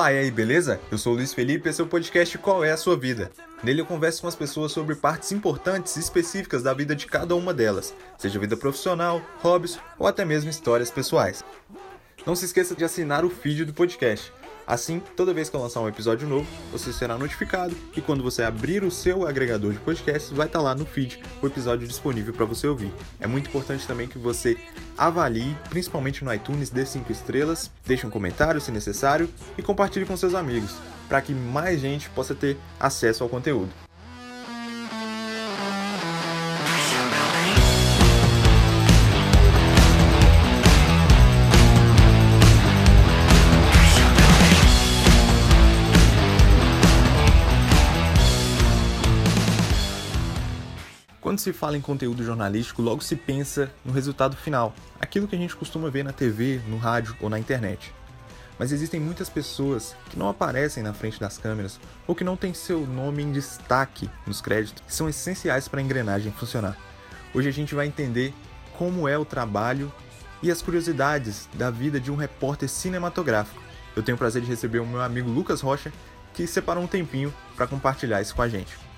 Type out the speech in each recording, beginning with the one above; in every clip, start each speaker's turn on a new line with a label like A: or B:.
A: Opa, e aí, beleza? Eu sou o Luiz Felipe e esse é o podcast Qual é a Sua Vida? Nele eu converso com as pessoas sobre partes importantes e específicas da vida de cada uma delas, seja vida profissional, hobbies ou até mesmo histórias pessoais. Não se esqueça de assinar o feed do podcast. Assim, toda vez que eu lançar um episódio novo, você será notificado e quando você abrir o seu agregador de podcasts, vai estar lá no feed o episódio disponível para você ouvir. É muito importante também que você avalie, principalmente no iTunes, dê 5 estrelas, deixe um comentário se necessário e compartilhe com seus amigos, para que mais gente possa ter acesso ao conteúdo. Quando se fala em conteúdo jornalístico, logo se pensa no resultado final, aquilo que a gente costuma ver na TV, no rádio ou na internet. Mas existem muitas pessoas que não aparecem na frente das câmeras ou que não têm seu nome em destaque nos créditos, que são essenciais para a engrenagem funcionar. Hoje a gente vai entender como é o trabalho e as curiosidades da vida de um repórter cinematográfico. Eu tenho o prazer de receber o meu amigo Lucas Rocha, que separou um tempinho para compartilhar isso com a gente.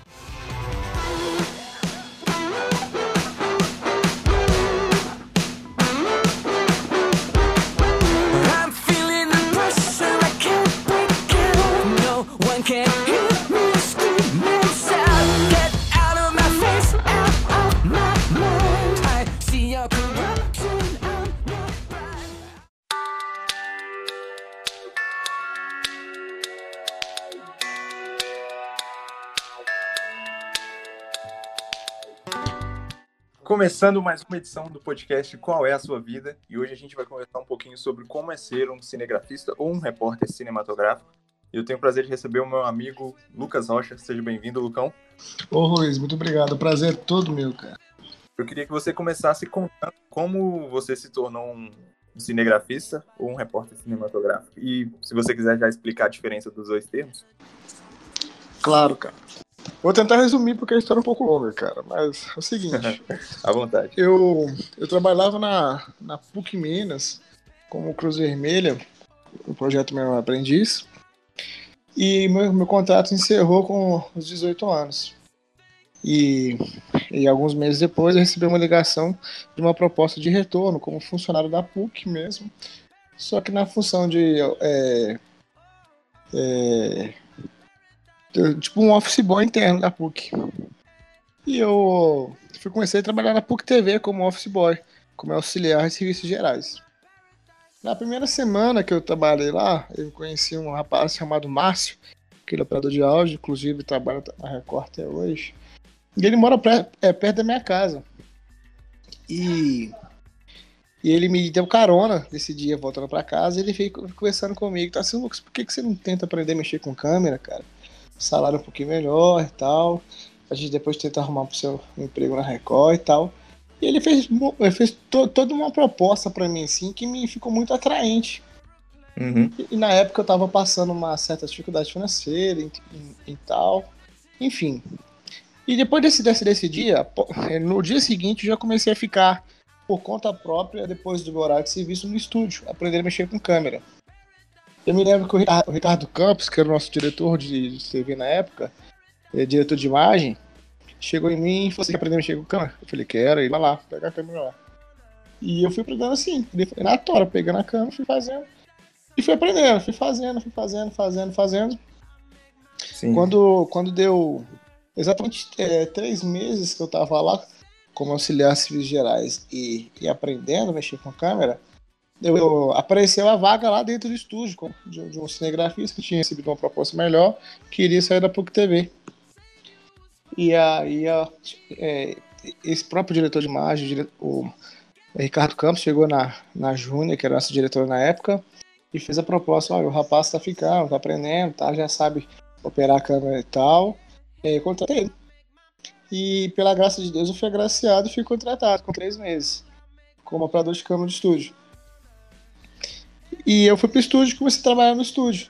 A: Começando mais uma edição do podcast Qual é a Sua Vida? E hoje a gente vai conversar um pouquinho sobre como é ser um cinegrafista ou um repórter cinematográfico. E eu tenho o prazer de receber o meu amigo Lucas Rocha. Seja bem-vindo, Lucão.
B: Ô Luiz, muito obrigado. O prazer é todo meu, cara.
A: Eu queria que você começasse contando como você se tornou um cinegrafista ou um repórter cinematográfico. E se você quiser já explicar a diferença dos dois termos.
B: Claro, cara. Vou tentar resumir porque a história é um pouco longa, cara. Mas é o seguinte:
A: À vontade.
B: eu, eu trabalhava na, na PUC Minas como Cruz Vermelha, o projeto Meu Aprendiz. E meu, meu contrato encerrou com os 18 anos. E, e alguns meses depois eu recebi uma ligação de uma proposta de retorno como funcionário da PUC mesmo. Só que na função de é, é, de- tipo um office boy interno da PUC. E eu fui comecei a trabalhar na PUC TV como office boy, como auxiliar de serviços gerais. Na primeira semana que eu trabalhei lá, eu conheci um rapaz chamado Márcio, que ele é operador de áudio, inclusive trabalha na Record até hoje. E ele mora pré- é, perto da minha casa. E, e ele me deu carona nesse dia voltando pra casa ele veio conversando comigo. Tá assim, Lucas, por que, que você não tenta aprender a mexer com câmera, cara? Salário um pouquinho melhor e tal. A gente depois tenta arrumar pro seu emprego na Record e tal. E ele fez, ele fez to- toda uma proposta pra mim, assim, que me ficou muito atraente.
A: Uhum.
B: E, e na época eu tava passando uma certa dificuldade financeira e, e- e tal. Enfim. E depois desse, desse, desse dia, eh, no dia seguinte eu já comecei a ficar por conta própria, depois do meu horário de serviço, no estúdio, aprender a mexer com câmera. Eu me lembro que o Ricardo, Campos, que era o nosso diretor de, TV na época, eh, diretor de imagem, chegou em mim e falou: quer aprender a mexer com câmera? Eu falei: Quero, e lá lá, pegar a câmera lá. E eu fui aprendendo assim, foi na tora, pegando a câmera, fui fazendo. E fui aprendendo, fui fazendo, fui fazendo, fazendo, fazendo.
A: Sim.
B: Quando, quando deu exatamente é, três meses que eu tava lá como auxiliar civis gerais e, e aprendendo a mexer com câmera, eu, eu- apareceu a vaga lá dentro do estúdio de, de um cinegrafista que tinha recebido uma proposta melhor, que iria sair da PUC TV. E aí é, esse próprio diretor de imagem, o Ricardo Campos, chegou na, na Júnia, que era nossa diretora na época, e fez a proposta, olha, o rapaz tá ficando, tá aprendendo, tá, já sabe operar a câmera e tal. Eu contratei ele. E pela graça de Deus eu fui agraciado e fui contratado com três meses como operador de câmera de estúdio. E eu fui pro estúdio e comecei a trabalhar no estúdio.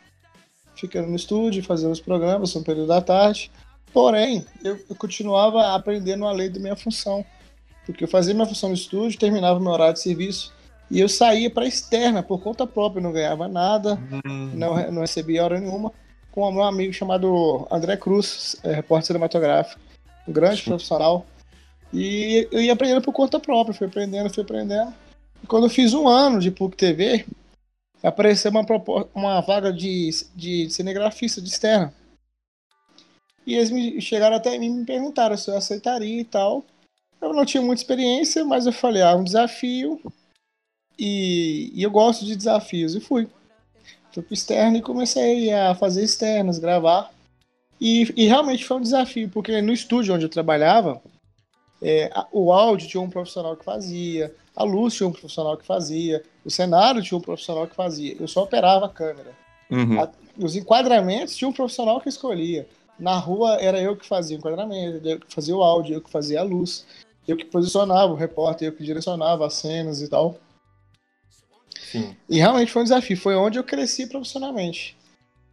B: Ficando no estúdio, fazendo os programas no período da tarde. Porém, eu, eu continuava aprendendo a lei da minha função. Porque eu fazia minha função no estúdio, terminava meu horário de serviço, E eu saía para externa por conta própria, não ganhava nada,
A: Hum,
B: não, não recebia hora nenhuma, com meu amigo chamado André Cruz, é, repórter cinematográfico, um grande
A: Sim.
B: profissional. E eu ia aprendendo por conta própria, fui aprendendo, fui aprendendo. E quando eu fiz um ano de PUC TV, apareceu uma, uma vaga de, de cinegrafista de externa. E eles me chegaram até mim e me perguntaram se eu aceitaria e tal. Eu não tinha muita experiência, mas eu falei, ah, um desafio. E, e eu gosto de desafios. E fui. Fui pro externo e comecei a fazer externas, gravar. E, e realmente foi um desafio, porque no estúdio onde eu trabalhava, é, o áudio tinha um profissional que fazia, a luz tinha um profissional que fazia, o cenário tinha um profissional que fazia. Eu só operava a câmera.
A: uhum.
B: A- os enquadramentos tinha um profissional que escolhia. Na rua era eu que fazia o enquadramento, eu que fazia o áudio, eu que fazia a luz, eu que posicionava o repórter, eu que direcionava as cenas e tal.
A: Sim.
B: E realmente foi um desafio, foi onde eu cresci profissionalmente.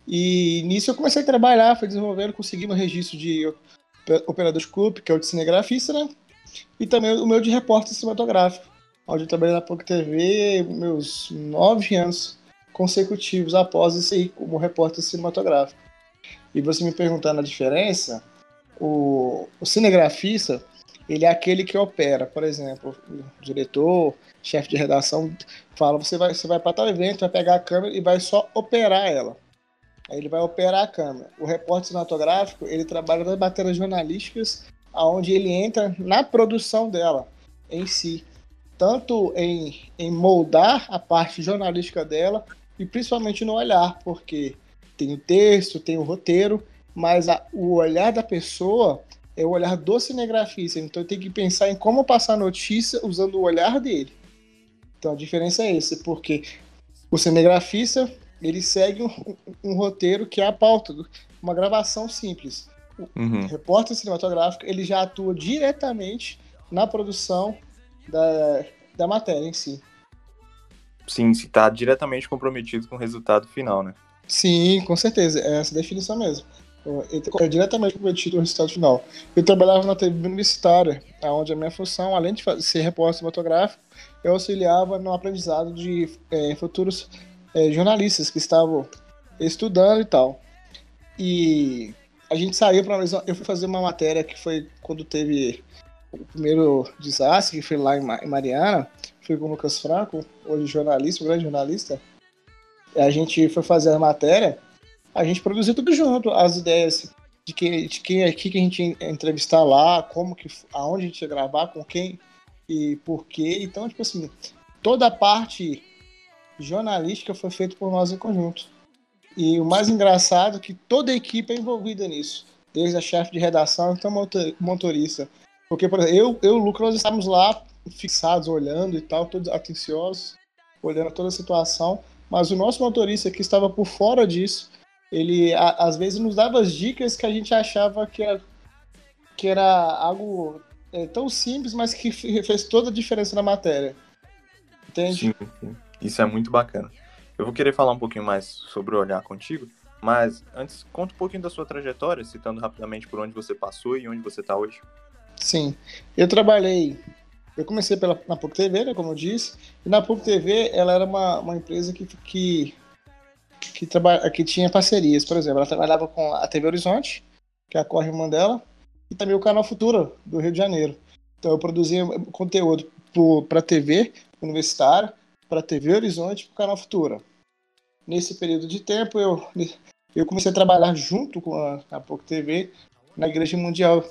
B: E nisso eu comecei a trabalhar, fui desenvolvendo, consegui meu registro de op- operador de clube, que é o de cinegrafista, né? E também o meu de repórter cinematográfico, onde eu trabalhei na PUC TV meus nove anos consecutivos após isso aí, como repórter cinematográfico. E você me perguntando a diferença, o, o cinegrafista, ele é aquele que opera, por exemplo, o diretor, chefe de redação, fala, você vai, você vai para tal evento, vai pegar a câmera e vai só operar ela. Aí ele vai operar a câmera. O repórter cinematográfico, ele trabalha nas matérias jornalísticas, aonde ele entra na produção dela, em si. Tanto em, em moldar a parte jornalística dela, e principalmente no olhar, porque tem o texto, tem o roteiro, mas a- o olhar da pessoa é o olhar do cinegrafista. Então tem que pensar em como passar a notícia usando o olhar dele. Então a diferença é essa, porque o cinegrafista ele segue um, um roteiro que é a pauta, uma gravação simples.
A: Uhum.
B: O repórter cinematográfico ele já atua diretamente na produção da, da matéria em si.
A: Sim, se tá diretamente comprometido com o resultado final, né?
B: Sim, com certeza, é essa definição mesmo. É diretamente comprometido com o resultado final. Eu trabalhava na TV universitária, onde a minha função, além de ser repórter cinematográfico, eu auxiliava no aprendizado de é, futuros é, jornalistas que estavam estudando e tal. E a gente saiu para eu fui fazer uma matéria que foi quando teve o primeiro desastre, que foi lá em Ma- em Mariana, fui com o Lucas Franco, hoje jornalista, um grande jornalista. A gente foi fazer a matéria, a gente produziu tudo junto, as ideias de quem, de quem aqui que a gente ia entrevistar lá, como que, aonde a gente ia gravar, com quem e por quê. Então, tipo assim, toda a parte jornalística foi feita por nós em conjunto. E o mais engraçado é que toda a equipe é envolvida nisso, desde a chefe de redação até o motor- motorista. Porque, por exemplo, eu, eu e o Lucas, nós estávamos lá fixados, olhando e tal, todos atenciosos, olhando toda a situação. Mas o nosso motorista que estava por fora disso, ele a- às vezes nos dava as dicas que a gente achava que era, que era algo é, tão simples, mas que fe- fez toda a diferença na matéria. Entende?
A: Sim. Isso é muito bacana. Eu vou querer falar um pouquinho mais sobre o olhar contigo, mas antes, conta um pouquinho da sua trajetória, citando rapidamente por onde você passou e onde você está hoje.
B: Sim. Eu trabalhei. Eu comecei pela, na PUC TV, né, como eu disse. E na PUC TV, ela era uma, uma empresa que, que, que, traba, que tinha parcerias. Por exemplo, ela trabalhava com a TV Horizonte, que é a corre irmã dela, e também o Canal Futura, do Rio de Janeiro. Então eu produzia conteúdo para TV universitária, para TV Horizonte e para o Canal Futura. Nesse período de tempo, eu, eu comecei a trabalhar junto com a, a PUC TV na Igreja Mundial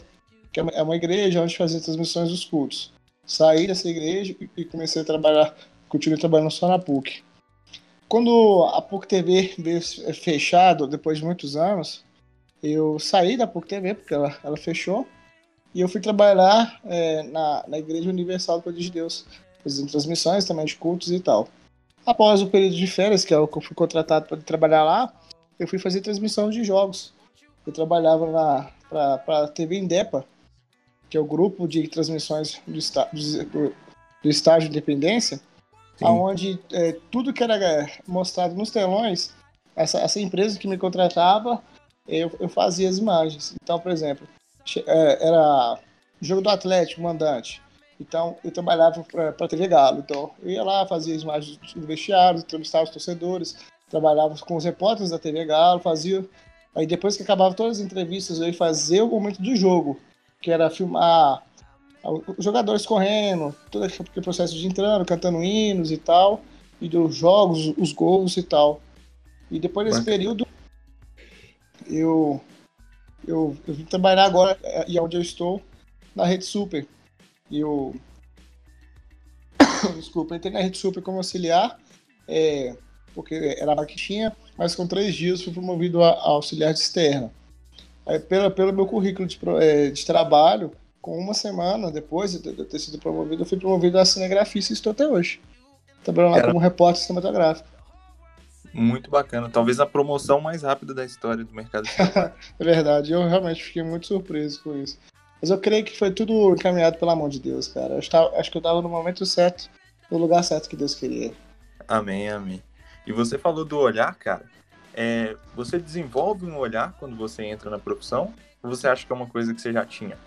B: que é uma igreja onde fazia transmissões dos cultos. Saí dessa igreja e comecei a trabalhar, continuei trabalhando só na PUC. Quando a PUC TV veio fechado, depois de muitos anos, eu saí da PUC TV, porque ela, ela fechou, e eu fui trabalhar é, na, na Igreja Universal do Poder de Deus, fazendo transmissões também de cultos e tal. Após o período de férias, que é o que eu fui contratado para trabalhar lá, eu fui fazer transmissão de jogos. Eu trabalhava para a TV Indepa, que é o grupo de transmissões do, está, do, do estágio de Sim. onde é, tudo que era mostrado nos telões, essa, essa empresa que me contratava, eu, eu, fazia as imagens. Então, por exemplo, era jogo do Atlético, mandante. Então, eu trabalhava para a TV Galo. Então, eu ia lá, fazia as imagens do vestiário, entrevistava os torcedores, trabalhava com os repórteres da TV Galo, fazia. Aí, depois que acabava todas as entrevistas, eu ia fazer o momento do jogo, que era filmar os jogadores correndo, todo aquele processo de entrando, cantando hinos e tal, e dos jogos, os gols e tal. E depois desse
C: Bacana.
B: período, eu, eu, eu vim trabalhar agora, é, e é onde eu estou, na Rede Super. E eu. Desculpa, entrei na Rede Super como auxiliar, é, porque era a que tinha, mas com três dias fui promovido a, a auxiliar de externa. Aí, pelo, pelo meu currículo de, é, de trabalho, com uma semana depois de eu ter sido promovido, eu fui promovido a cinegrafista e estou até hoje. Trabalhando lá como repórter cinematográfico.
C: Muito bacana. Talvez a promoção mais rápida da história do mercado.
B: É verdade, eu realmente fiquei muito surpreso com isso. Mas eu creio que foi tudo encaminhado pela mão de Deus, cara. Eu estava- acho que eu estava no momento certo, no lugar certo que Deus queria.
C: amém, amém. E você falou do olhar, cara. É, você desenvolve um olhar quando você entra na profissão? Ou você acha que é uma coisa que você já tinha?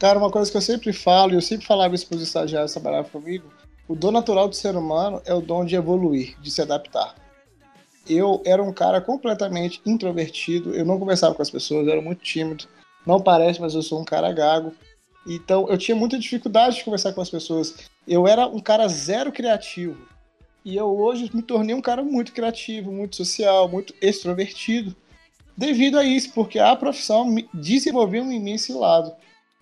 B: Cara, uma coisa que eu sempre falo, e eu sempre falava isso para os estagiários que trabalhavam comigo, o dom natural do ser humano é o dom de evoluir, de se adaptar. Eu era um cara completamente introvertido, eu não conversava com as pessoas, eu era muito tímido. Não parece, mas eu sou um cara gago. Então, eu tinha muita dificuldade de conversar com as pessoas. Eu era um cara zero criativo. E eu hoje me tornei um cara muito criativo, muito social, muito extrovertido. Devido a isso, porque a profissão desenvolveu em mim esse lado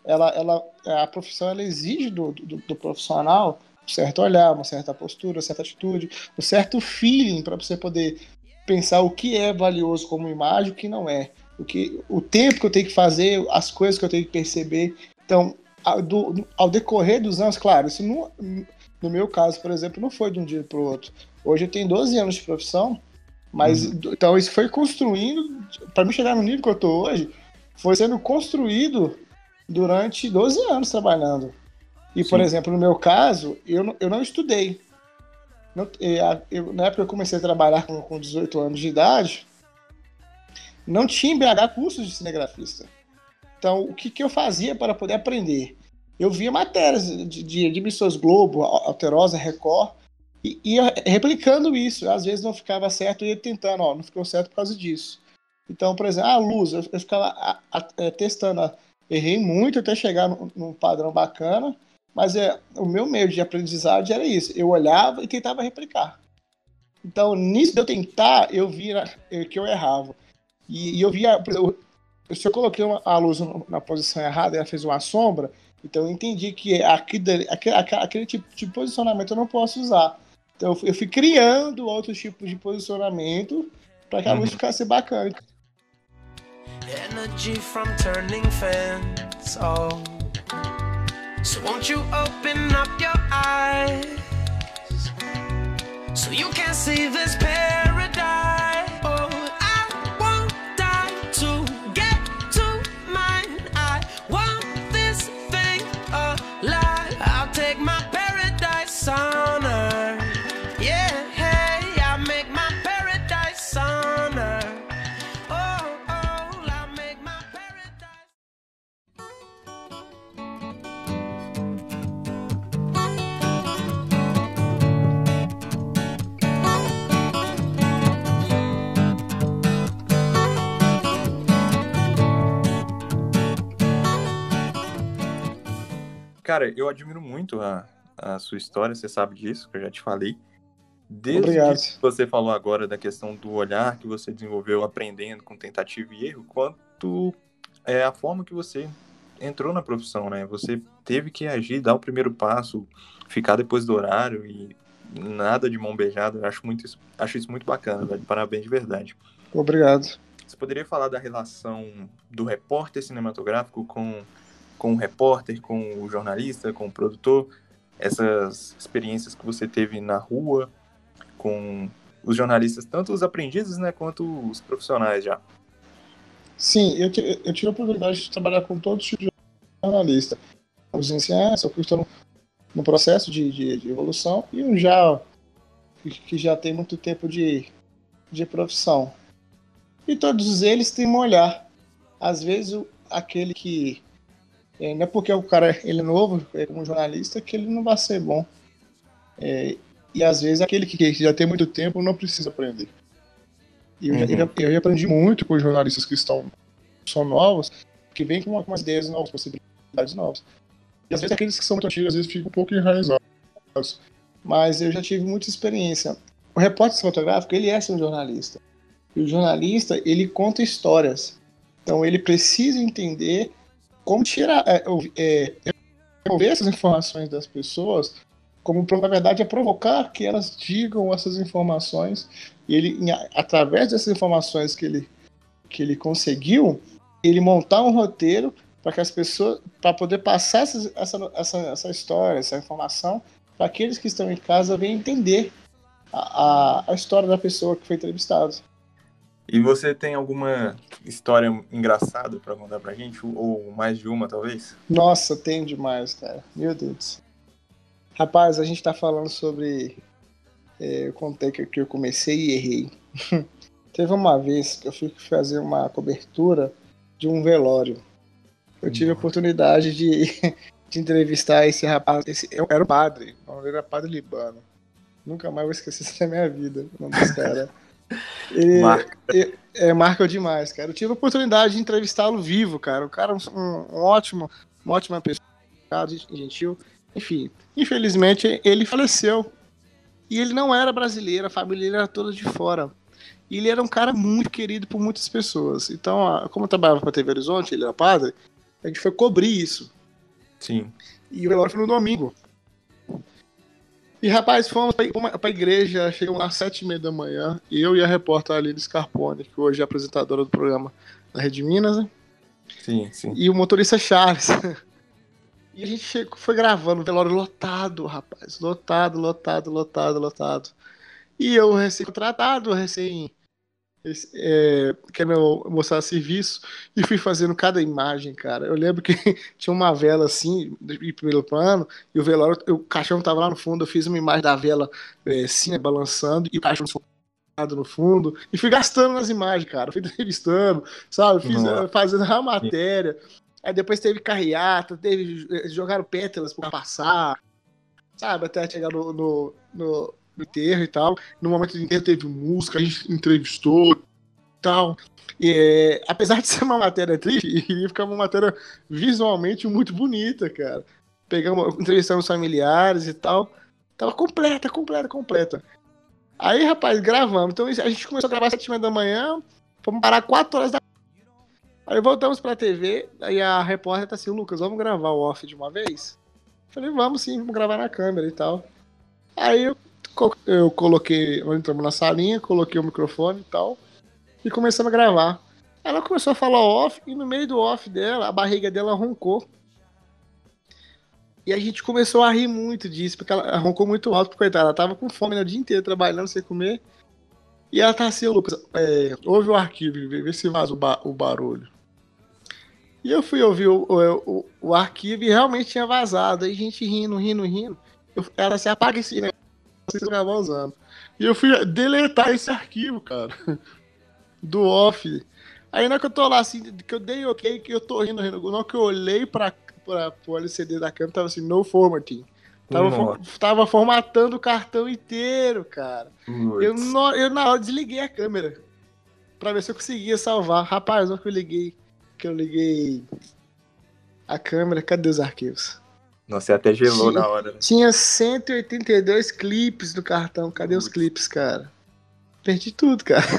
B: ela, ela, a profissão ela exige do, do, do profissional um certo olhar, uma certa postura, uma certa atitude, um certo feeling para você poder pensar o que é valioso como imagem o que não é. O, que, o tempo que eu tenho que fazer, as coisas que eu tenho que perceber. Então, ao, do- ao decorrer dos anos, claro, isso não, no meu caso, por exemplo, não foi de um dia para o outro. Hoje eu tenho 12 anos de profissão, mas então isso foi construindo, para mim chegar no nível que eu estou hoje, foi sendo construído durante 12 anos trabalhando. E, por
C: Sim.
B: exemplo, no meu caso, eu não, eu não estudei. Não- eu- na época que eu comecei a trabalhar com, com 18 anos de idade, não tinha em BH cursos de cinegrafista. Então, o que, que eu fazia para poder aprender? Eu via matérias de, de, emissoras Globo, Alterosa, Record, e ia replicando isso. Às vezes não ficava certo, ia tentando, ó, não ficou certo por causa disso. Então, por exemplo, a luz, eu, eu ficava a- a- é, testando, errei muito até chegar num, padrão bacana, mas é, o meu meio de aprendizagem era isso. Eu olhava e tentava replicar. Então, nisso de eu tentar, eu via eh, que eu errava. E, e eu via, por exemplo, se eu coloquei uma- a luz na posição errada e ela fez uma sombra, então eu entendi que aquele, aquele, tipo de posicionamento eu não posso usar. Então eu fui, eu fui criando outros tipos de posicionamento para que a luz
C: Uhum.
B: ficasse bacana.
D: Energy from turning fans. Oh. So won't you open up your eyes so you can see this paradise?
C: Cara, eu admiro muito a, a sua história, você sabe disso, que eu já te falei. Desde
B: Obrigado.
C: que você falou agora da questão do olhar que você desenvolveu aprendendo com tentativa e erro, quanto é a forma que você entrou na profissão, né? Você teve que agir, dar o primeiro passo, ficar depois do horário e nada de mão beijada. Eu acho, muito isso, acho isso muito bacana, velho. Parabéns de verdade.
B: Obrigado.
C: Você poderia falar da relação do repórter cinematográfico com, com o repórter, com o jornalista, com o produtor? Essas experiências que você teve na rua com os jornalistas, tanto os aprendizes, né, quanto os profissionais já.
B: Sim, eu, eu tive a oportunidade de trabalhar com todos os tipos de jornalista. Os ciência, que estão no, processo de, de, de evolução, e um já que, já tem muito tempo de, de profissão. E todos eles têm um olhar. Às vezes, aquele que É, não é porque o cara ele é novo, é como jornalista, que ele não vai ser bom. É, e às vezes aquele que, que já tem muito tempo não precisa aprender. E eu,
A: Uhum.
B: já, eu já aprendi muito com os jornalistas que estão são novos, que vêm com uma- com umas ideias novas, possibilidades novas. E às vezes aqueles que são muito antigos, às vezes ficam um pouco enraizados. Mas eu já tive muita experiência. O repórter fotográfico, ele é um jornalista. E o jornalista, ele conta histórias. Então ele precisa entender como tirar, é, é, remover essas informações das pessoas, como na verdade é provocar que elas digam essas informações. E ele, através dessas informações que ele, que ele conseguiu, ele montar um roteiro para que as pessoas, para poder passar essas- essa, essa, essa história, essa informação, para aqueles que estão em casa venham entender a, a, a história da pessoa que foi entrevistada.
A: E você tem alguma história engraçada pra contar pra gente? Ou mais de uma, talvez?
B: Nossa, tem demais, cara. Meu Deus. Rapaz, a gente tá falando sobre. é, eu contei que, eu comecei e errei. Teve uma vez que eu fui fazer uma cobertura de um velório. Eu tive a oportunidade de, de entrevistar esse rapaz. Esse, eu era o padre. O nome era Padre Libano. Nunca mais vou esquecer isso da minha vida. O nome desse cara. Ele,
A: Marca.
B: é, marca demais, cara. Eu tive a oportunidade de entrevistá-lo vivo, cara. O cara é um, um ótimo, uma ótima pessoa, gentil. Enfim, infelizmente ele faleceu. E ele não era brasileiro, a família era toda de fora. E ele era um cara muito querido por muitas pessoas. Então, a- como eu trabalhava pra TV Horizonte, ele era padre, a gente foi cobrir isso.
A: Sim.
B: E o velório foi no domingo. E rapaz, fomos pra, pra, pra igreja, chegamos às sete e meia da manhã, e eu e a repórter Aline Scarpone, que hoje é apresentadora do programa da Rede Minas, né?
A: Sim, sim.
B: e o motorista Charles. E a gente chegou, foi gravando, velório lotado, rapaz. Lotado, lotado, lotado, lotado. E eu recém-contratado, recém. Esse, É, querendo mostrar serviço, e fui fazendo cada imagem, cara. Eu lembro que tinha uma vela assim, em primeiro plano, e o velório, o caixão tava lá no fundo. Eu fiz uma imagem da vela é, assim, né, balançando, e o caixão no fundo, e fui gastando nas imagens, cara. Fui entrevistando, sabe? Fiz,
A: Nossa.
B: eh, fazendo a matéria. Aí depois teve carreata, teve. eh, Jogaram pétalas pra passar, sabe? Até chegar no, no- no enterro e tal. No momento do enterro teve música, a gente entrevistou e tal. E, eh, apesar de ser uma matéria triste, iria ficar uma matéria visualmente muito bonita, cara. Pegamos, entrevistamos familiares e tal. Tava completa, completa, completa. Aí, rapaz, gravamos. Então a gente começou a gravar às sete e meia da manhã. Fomos parar 4 horas da Aí voltamos pra TV, aí a repórter tá assim, Lucas, vamos gravar o off de uma vez? Falei, vamos sim, vamos gravar na câmera e tal. Aí eu, eu coloquei, nós entramos na salinha, coloquei o microfone e tal, e começamos a gravar. Ela começou a falar off, e no meio do off dela, a barriga dela roncou. E a gente começou a rir muito disso, porque ela roncou muito alto, porque coitada, ela tava com fome né, o dia inteiro trabalhando sem comer. E ela tá assim, Lucas, é, ouve o arquivo, vê, se vaza o, ba- o barulho. E eu fui ouvir o, o, o- arquivo e realmente tinha vazado. Aí gente rindo, rindo, rindo. Eu- ela se apaga esse negócio que você tava usando. E eu fui deletar esse arquivo, cara. Do off. Aí na hora que eu tô lá, assim, que eu dei ok, que eu tô rindo, rindo. Na hora que eu olhei pra, pra, pro LCD da câmera, tava assim, no formatting. Tava, for- tava formatando o cartão inteiro, cara. Eu, no- eu na hora desliguei a câmera. Pra ver se eu conseguia salvar. Rapaz, na hora que eu liguei. Que eu liguei a câmera, cadê os arquivos?
A: Nossa, você até gelou
B: Sim.
A: na hora. né?
B: Tinha 182 clipes no cartão. Cadê os
A: Putz.
B: clipes, cara? Perdi tudo, cara.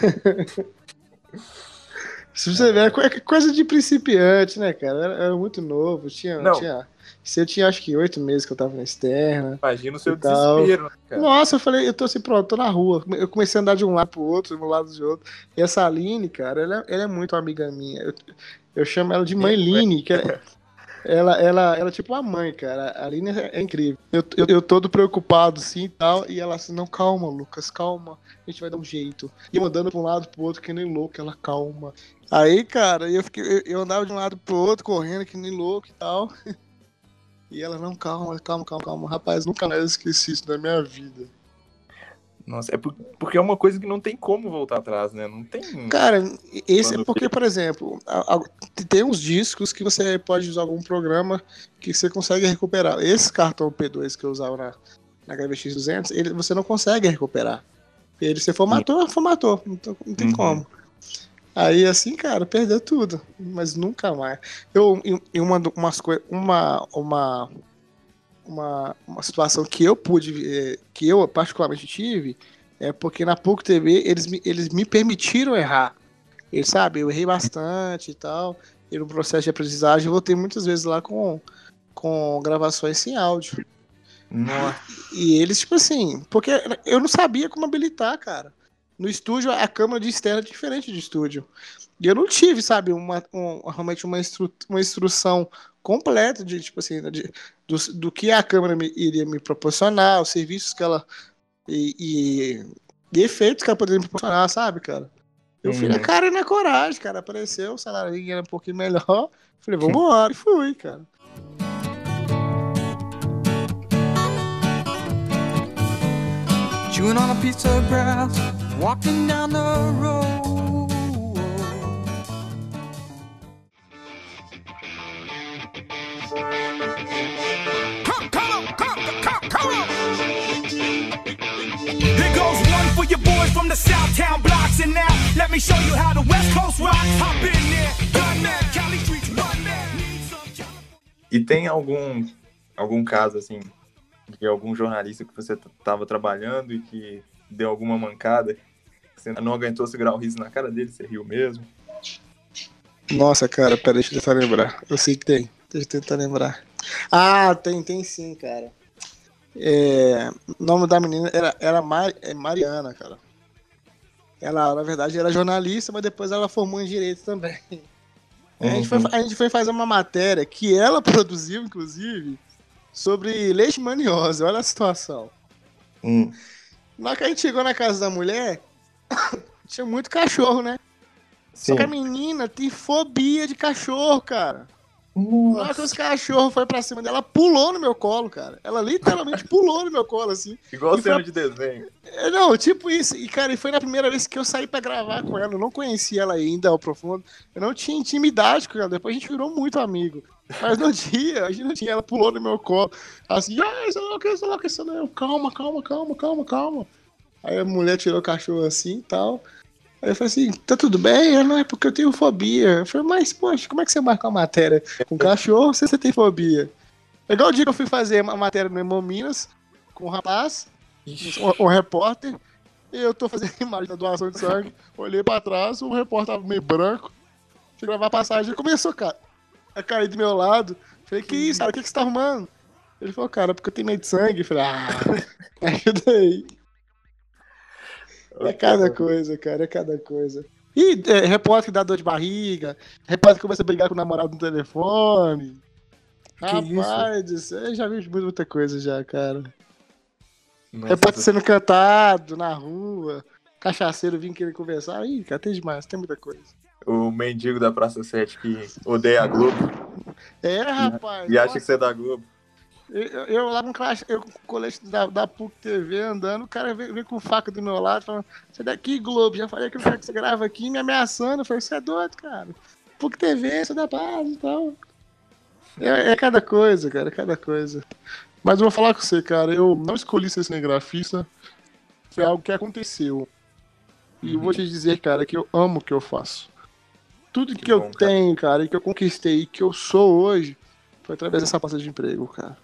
B: Se você ver, é co- é coisa de principiante, né, cara? Era, era muito novo. Tinha,
A: Não.
B: tinha. Se eu tinha acho que oito meses que eu tava na externa.
A: Imagina o seu
B: tal.
A: desespero, né, cara?
B: Nossa, eu falei, eu tô assim, pronto, tô na rua. Eu comecei a andar de um lado pro outro, de um lado de outro. E essa Aline, cara, ela, ela é muito amiga minha. Eu, eu chamo ela de mãe Line, que é- ela, ela, ela é tipo uma mãe, cara. A Aline é, é incrível. Eu, eu, eu todo preocupado, assim e tal. E ela assim, não, calma, Lucas, calma. A gente vai dar um jeito. E eu andando pra um lado pro outro, que nem louco, ela calma. Aí, cara, eu, fiquei, eu andava de um lado pro outro, correndo, que nem louco e tal. E ela, não, calma, calma, calma, calma. Rapaz, nunca mais esqueci isso da minha vida.
C: Nossa, é por- porque é uma coisa que não tem como voltar atrás, né? Não tem.
B: Cara, esse é
C: Quando
B: porque, por exemplo, a- a- tem uns discos que você pode usar algum programa que você consegue recuperar. Esse cartão P2 que eu usava na, na HVX 200, ele, você não consegue recuperar. Ele, se formatou, formatou. Não, tem- não tem
C: Uhum.
B: como. Aí, assim, cara, perdeu tudo. Mas nunca mais. Eu, em, uma, umas uma, uma, uma, uma situação que eu pude, eh, que eu particularmente tive, é porque na PUC TV eles, me- eles me permitiram errar. Eles, sabe, eu errei bastante e tal. E no processo de aprendizagem eu voltei muitas vezes lá com, com gravações sem áudio.
C: Nossa.
B: E eles, tipo assim, porque eu não sabia como habilitar, cara. No estúdio, a câmera de externa é diferente de estúdio. E eu não tive, sabe, uma, um- realmente uma, instru, uma instrução completa de, tipo assim, de, do, do que a câmera me- iria me proporcionar, os serviços que ela. E, e, e efeitos que ela poderia me proporcionar, sabe, cara? Eu fui na
C: Uhum.
B: cara e na coragem, cara. Apareceu, o salário era um pouquinho melhor. Falei, vambora, e fui, cara.
D: Chewing on a piece of grass, walking down the road. Your boys from the Southtown blocks, and now let me show you how the West Coast rocks. Hop in there, gunman, Cali streets, man.
C: E tem algum, algum caso, assim, de algum jornalista que você t- tava trabalhando e que deu alguma mancada? Você não aguentou segurar o riso na cara dele, você riu mesmo?
B: Nossa, cara, pera, deixa eu tentar lembrar. Eu sei que tem. Deixa eu tentar lembrar. Ah, tem, tem sim, cara. É, o nome da menina era, era Mar- é Mariana, cara. Ela, na verdade, era jornalista, mas depois ela formou em direito também. A, gente foi,
C: Uhum.
B: a gente foi fazer uma matéria que ela produziu, inclusive, sobre leishmaniose. Olha a situação.
C: Hum.
B: Na hora que a gente chegou na casa da mulher, tinha muito cachorro, né? Só
C: Sim.
B: que a menina tem fobia de cachorro, cara. Na hora que os cachorros foram pra cima dela, ela pulou no meu colo, cara. Ela literalmente pulou no meu colo, assim.
C: Igual cena
B: foi-
C: de desenho.
B: É, Não, tipo isso. E, cara, e foi na primeira vez que eu saí pra gravar com ela. Eu não conhecia ela ainda ao profundo. Eu não tinha intimidade com ela. Depois a gente virou muito amigo. Mas no dia, a gente não tinha. Ela pulou no meu colo. Assim, ai, sei lá o que, sei lá o que, sei lá. Eu, calma, calma, calma, calma, calma. Aí a mulher tirou o cachorro assim e tal. Aí eu falei assim, tá tudo bem? Ela, não, é porque eu tenho fobia. Eu falei, mas, poxa, como é que você marca uma matéria com cachorro se você tem fobia? É igual o dia que eu fui fazer uma matéria no Emo Minas com um rapaz, um, um repórter, e eu tô fazendo imagem da doação de sangue, olhei pra trás, o repórter tava meio branco, fui gravar a passagem, começou, cara, a cair do meu lado, falei, que isso, cara, o que, que você tá arrumando? Ele falou, cara, porque eu tenho medo de sangue, eu falei, ah, ajuda aí. É cada coisa, cara, é cada coisa. E é, repórter que dá dor de barriga, repórter que começa a brigar com o namorado no telefone. Rapaz céu, eu já vi muita, muita coisa já, cara.
C: Nossa,
B: Repórter sendo cantado na rua, cachaceiro vindo querer conversar. Ih, cara, tem demais, tem muita coisa.
C: O mendigo da Praça 7 que odeia a Globo
B: É, rapaz.
C: e acha
B: nossa,
C: que você é da Globo.
B: Eu, eu lá com caixa, eu com o colete da, da PUC TV andando, o cara vem, vem com faca do meu lado, falando, sai daqui, Globo, já falei que quero que você grava aqui, me ameaçando. Eu falei, você é doido, cara. PUC TV, você dá paz e tal. É, é cada coisa, cara, é cada coisa. Mas eu vou falar com você, cara, eu não escolhi ser cinegrafista, foi algo que aconteceu. E eu vou te dizer, cara, que eu amo o que eu faço. Tudo que,
C: Que
B: eu
C: bom, cara.
B: tenho, cara, e que eu conquistei, e que eu sou hoje, foi através dessa pasta de emprego, cara.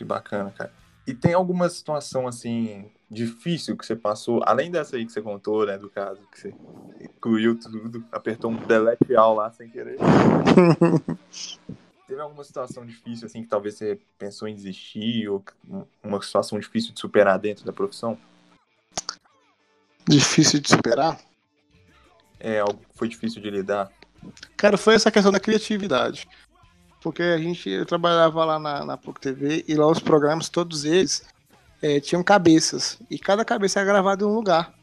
C: Que bacana, cara. E tem alguma situação, assim, difícil que você passou, além dessa aí que você contou, né, do caso, que você incluiu tudo, apertou um delete all lá sem querer. Teve alguma situação difícil, assim, que talvez você pensou em desistir, ou uma situação difícil de superar dentro da profissão?
B: Difícil de superar?
C: É algo que foi difícil de lidar?
B: Cara, foi essa questão da criatividade. Porque a gente, eu trabalhava lá na, na PUC TV e lá os programas, todos eles, eh, tinham cabeças. E cada cabeça era gravada em um lugar.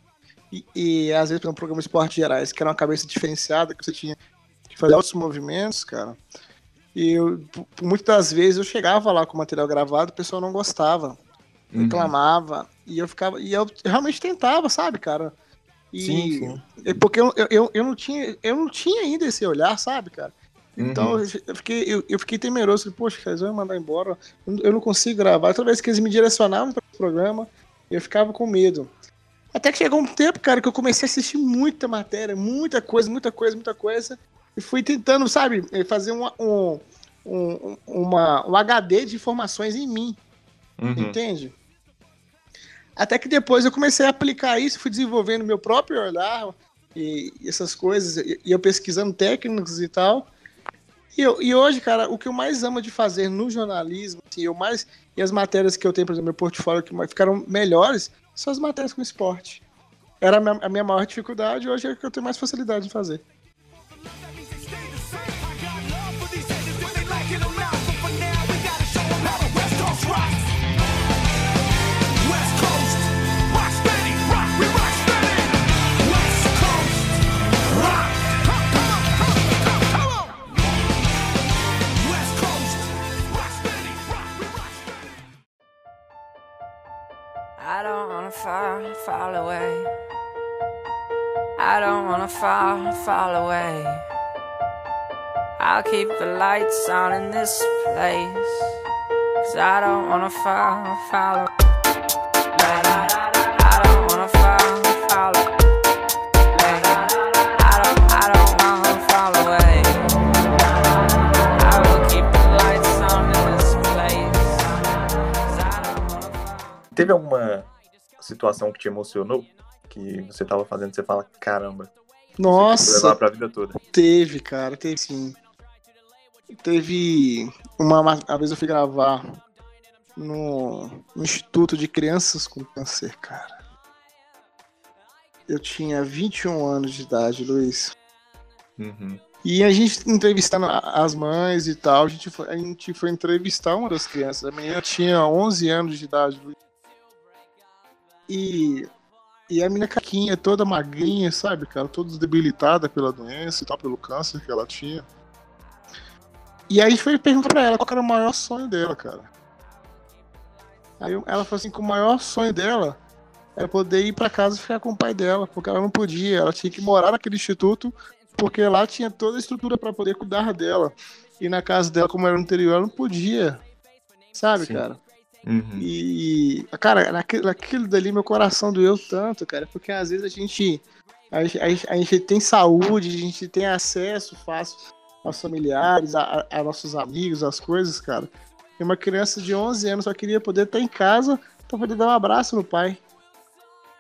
B: E, e às vezes, por um programa de esportes gerais, que era uma cabeça diferenciada, que você tinha que fazer outros movimentos, cara. E eu, muitas das vezes eu chegava lá com o material gravado, o pessoal não gostava, reclamava. E eu ficava. E eu realmente tentava, sabe, cara? E,
C: Sim, sim.
B: é porque eu, eu, eu não tinha, eu não tinha ainda esse olhar, sabe, cara? Então
C: Uhum.
B: eu fiquei, eu, eu fiquei temeroso, falei, poxa, eles vão me mandar embora, eu não- consigo gravar. Toda vez que eles me direcionavam para o programa, eu ficava com medo. Até que chegou um tempo, cara, que eu comecei a assistir muita matéria, muita coisa, muita coisa, muita coisa, e fui tentando, sabe, eh, fazer um, um, um, uma, um HD de informações em mim,
C: Uhum.
B: entende? Até que depois eu comecei a aplicar isso, fui desenvolvendo meu próprio olhar e essas coisas, e e eu pesquisando técnicas e tal. E, e hoje, cara, o que eu mais amo de fazer no jornalismo, assim, eu mais, e as matérias que eu tenho, por exemplo, meu portfólio que ficaram melhores, são as matérias com esporte. Era a minha, a minha maior dificuldade, hoje é que eu tenho mais facilidade de fazer.
D: Don't wanna fall, fall away. I don't wanna fall, fall away. I'll keep the lights on in this place. Cause I don't wanna fall, fall away. I don't wanna fall, fall away. I don't, wanna fall away. I will keep the lights on in this place. 'Cause I don't.
C: Teve alguma situação que te emocionou? Que você tava fazendo, você fala, caramba,
B: Nossa,
C: levar pra vida toda.
B: Teve, cara, teve sim. Teve uma, uma vez eu fui gravar no, no Instituto de Crianças com Câncer, cara. Eu tinha 21 anos de idade, Luiz.
C: Uhum.
B: E a gente entrevistando as mães e tal, a gente foi, a gente foi entrevistar uma das crianças. A menina tinha 11 anos de idade, Luiz. E, e a menina caquinha, toda magrinha, sabe, cara? Toda debilitada pela doença e tal, pelo câncer que ela tinha. E aí foi perguntar pra ela qual era o maior sonho dela, cara. Aí ela falou assim que o maior sonho dela era poder ir pra casa e ficar com o pai dela, porque ela não podia, ela tinha que morar naquele instituto, porque lá tinha toda a estrutura pra poder cuidar dela. E na casa dela, como era no interior, ela não podia. Sabe,
C: Sim.
B: cara?
C: Uhum.
B: E, cara, naquilo, naquilo dali meu coração doeu tanto, cara, porque às vezes a gente, a, a a gente tem saúde, a gente tem acesso fácil aos familiares, a, a- nossos amigos, as coisas, cara. E uma criança de 11 anos só queria poder estar em casa pra poder dar um abraço no pai.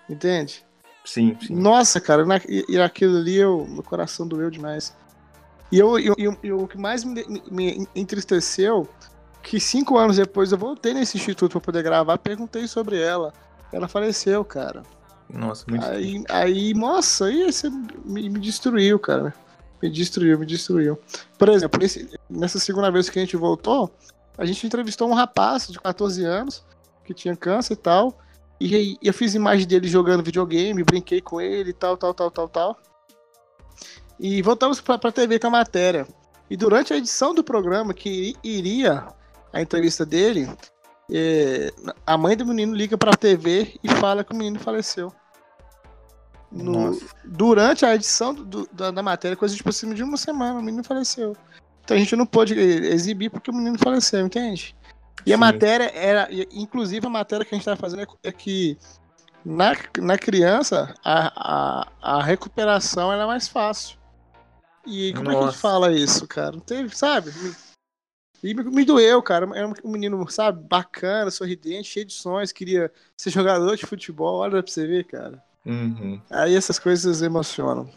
B: Entende?
C: Sim, sim.
B: Nossa, cara, na, e, e aquilo ali, eu, meu coração doeu demais. E, eu, eu, eu- eu- o que mais me, me entristeceu, que cinco anos depois eu voltei nesse instituto pra poder gravar, perguntei sobre ela. Ela faleceu, cara.
C: Nossa, muito
B: Aí, aí nossa, aí você me, me destruiu, cara. Me destruiu, me destruiu. Por exemplo, esse- nessa segunda vez que a gente voltou, a gente entrevistou um rapaz de 14 anos que tinha câncer e tal. E aí eu fiz imagem dele jogando videogame, brinquei com ele e tal, tal, tal, tal, tal. E voltamos pra, pra TV com a matéria. E durante a edição do programa, que iri- iria a entrevista dele, é, a mãe do menino liga pra TV e fala que o menino faleceu. No-
C: Nossa.
B: durante a edição do- da, da matéria, coisa tipo assim, de uma semana, o menino faleceu. Então a gente não pôde eh, exibir porque o menino faleceu, entende? E a
C: Sim.
B: matéria era, inclusive a matéria que a gente tá fazendo é, é que na, na criança a, a, a recuperação ela é mais fácil. E como é que a gente
C: Nossa.
B: fala isso, cara? Não teve, sabe? E me, doeu, cara. Era um menino, sabe, bacana, sorridente, cheio de sonhos, queria ser jogador de futebol. Olha pra você ver, cara.
C: Uhum.
B: Aí essas coisas emocionam.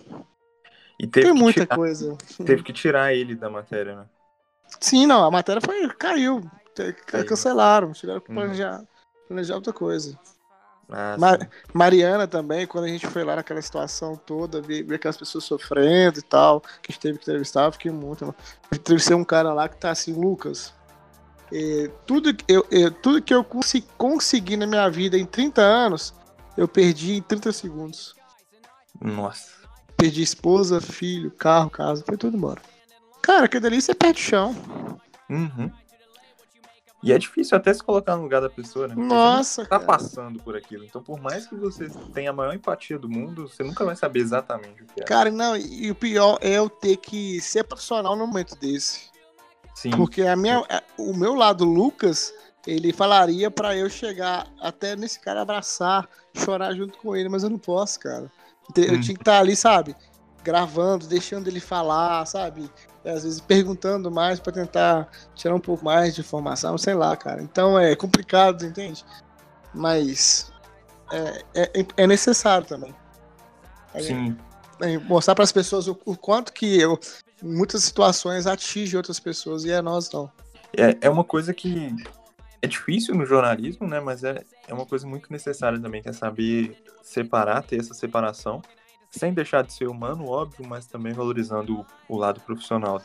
C: E teve
B: Tem muita
C: tirar,
B: coisa.
C: teve que tirar ele da matéria, né?
B: Sim, não, a matéria foi. caiu.
C: Caiu.
B: Cancelaram. Tiveram que
C: Uhum.
B: planejar, planejar outra coisa.
C: Ah.
B: Mariana também, quando a gente foi lá naquela situação toda, ver, ver aquelas pessoas sofrendo e tal, que a gente teve que entrevistar, eu fiquei muito. Eu entrevistei um cara lá que tá assim, Lucas. eh, tudo, que eu, eu- tudo que eu consi- consegui na minha vida em 30 anos, eu perdi em 30 segundos.
C: Nossa.
B: Perdi esposa, filho, carro, casa, foi tudo embora. Cara, aquilo ali você perde o chão.
C: Uhum. E é difícil até se colocar no lugar da pessoa, né? Porque você
B: Nossa,
C: não tá passando por aquilo. Então, por mais que você tenha a maior empatia do mundo, você nunca vai saber exatamente o que é.
B: Cara, não, e o pior é eu ter que ser profissional num momento desse.
C: Sim,
B: Porque a minha, o meu lado, Lucas, ele falaria pra eu chegar até nesse cara abraçar, chorar junto com ele, mas eu não posso, cara. Eu
C: Hum.
B: tinha que estar ali, sabe? Gravando, deixando ele falar, sabe? E, às vezes perguntando mais pra tentar tirar um pouco mais de informação, sei lá, cara. Então é complicado, entende? Mas é, é, é necessário também. É,
C: sim.
B: é, mostrar para as pessoas o, o quanto que eu, em muitas situações, atinge outras pessoas e é nós não.
C: É, é uma coisa que é difícil no jornalismo, né? Mas é, é uma coisa muito necessária também, que é saber separar, ter essa separação, sem deixar de ser humano, óbvio, mas também valorizando o, o lado profissional.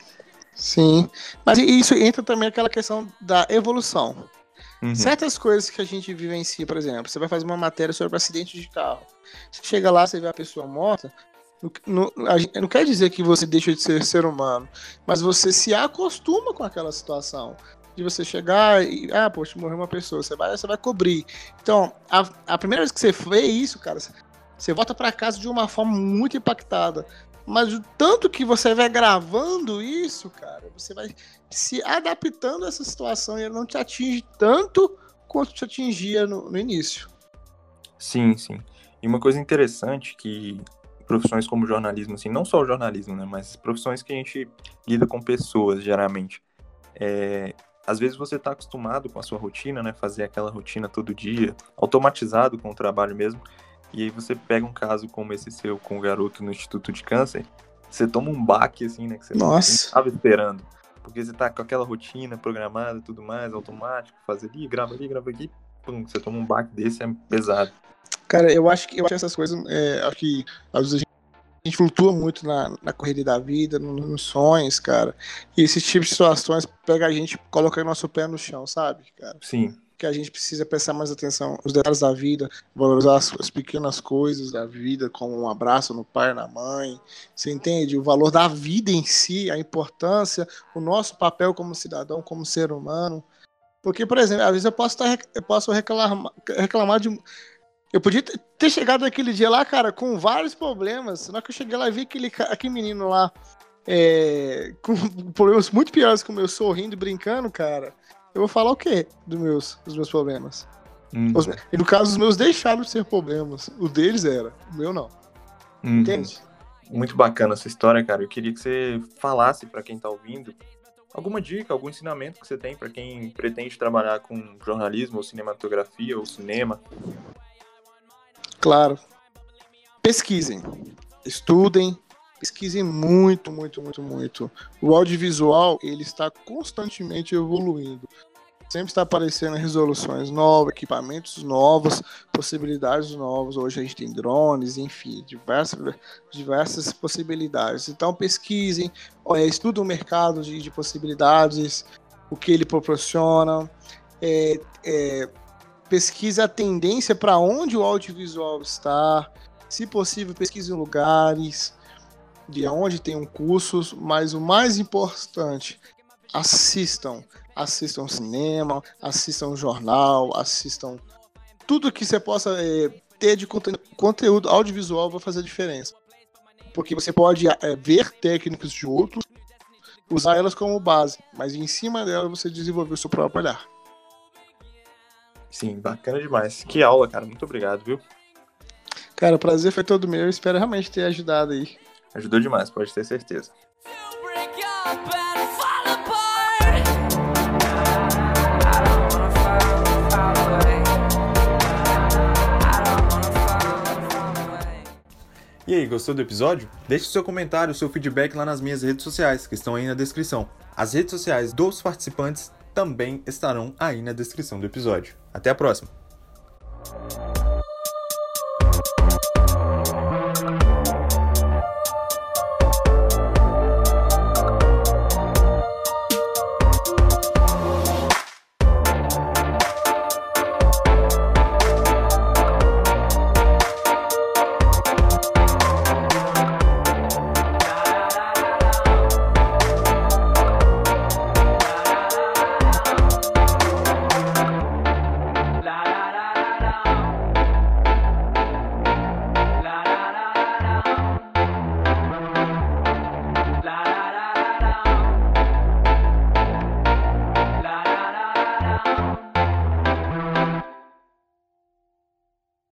B: Sim. Mas isso entra também aquela questão da evolução.
C: Uhum.
B: Certas coisas que a gente vivencia, por exemplo, você vai fazer uma matéria sobre acidente de carro. Você chega lá, você vê a pessoa morta. Não, não quer dizer que você deixa de ser ser humano, mas você se acostuma com aquela situação. De você chegar e, ah, poxa, morreu uma pessoa, você vai, você vai cobrir. Então, a, a primeira vez que você vê isso, cara, você volta pra casa de uma forma muito impactada. Mas o tanto que você vai gravando isso, cara, você vai se adaptando a essa situação e ele não te atinge tanto quanto te atingia no, no início.
C: Sim, sim. E uma coisa interessante que profissões como jornalismo, assim, não só o jornalismo, né, mas profissões que a gente lida com pessoas, geralmente, é, às vezes você está acostumado com a sua rotina, né, fazer aquela rotina todo dia, automatizado com o trabalho mesmo, e aí você pega um caso como esse seu com o garoto no Instituto de Câncer, você toma um baque, assim, né, que você não
B: Nossa.
C: estava esperando, porque você tá com aquela rotina programada, tudo mais, automático, fazer ali, grava ali, grava aqui, pum, você toma um baque desse, é pesado.
B: Cara, eu acho que eu acho essas coisas, é, acho que às vezes a gente, flutua muito na, na correria da vida, no- nos sonhos, cara. E esse tipo de situações pega a gente, coloca o nosso pé no chão, sabe, cara?
C: Sim,
B: Que a gente precisa prestar mais atenção nos detalhes da vida, valorizar as, as pequenas coisas da vida, como um abraço no pai, na mãe. Você entende? O valor da vida em si, a importância, o nosso papel como cidadão, como ser humano. Porque, por exemplo, às vezes eu posso, rec- eu posso reclamar, reclamar de. Eu podia ter- chegado naquele dia lá, cara, com vários problemas. Hora que eu cheguei lá e vi aquele, aquele menino lá é, com problemas muito piores que o meu, sorrindo e brincando, cara. Eu vou falar o quê dos meus, dos meus problemas?
C: Hum,
B: Os- e no caso, os meus deixaram de ser problemas. O deles era, o meu não.
C: hum.
B: Entende?
C: Muito bacana essa história, cara. Eu queria que você falasse pra quem tá ouvindo alguma dica, algum ensinamento que você tem pra quem pretende trabalhar com jornalismo, ou cinematografia, ou cinema.
B: Claro. Pesquisem. Estudem. Pesquisem muito, muito, muito, muito. O audiovisual, ele está constantemente evoluindo. Sempre está aparecendo resoluções novas, equipamentos novos, possibilidades novas. Hoje a gente tem drones, enfim, diversas, diversas possibilidades. Então pesquisem, estudem o mercado de, de possibilidades, o que ele proporciona. É, é, pesquise a tendência para onde o audiovisual está. Se possível, pesquise lugares de onde tenham cursos, mas o mais importante, assistam. Assistam cinema, assistam jornal, assistam tudo que você possa é, ter de conte- conteúdo audiovisual vai fazer diferença. Porque você pode é, ver técnicas de outros, usar elas como base, mas em cima dela você desenvolver o seu próprio olhar.
C: Sim, bacana demais. Que aula, cara. Muito obrigado, viu?
B: Cara, o prazer foi todo meu. Eu espero realmente ter ajudado aí.
C: Ajudou demais, pode ter certeza.
A: E aí, gostou do episódio? Deixe seu comentário, seu feedback lá nas minhas redes sociais, que estão aí na descrição. As redes sociais dos participantes também estarão aí na descrição do episódio. Até a próxima!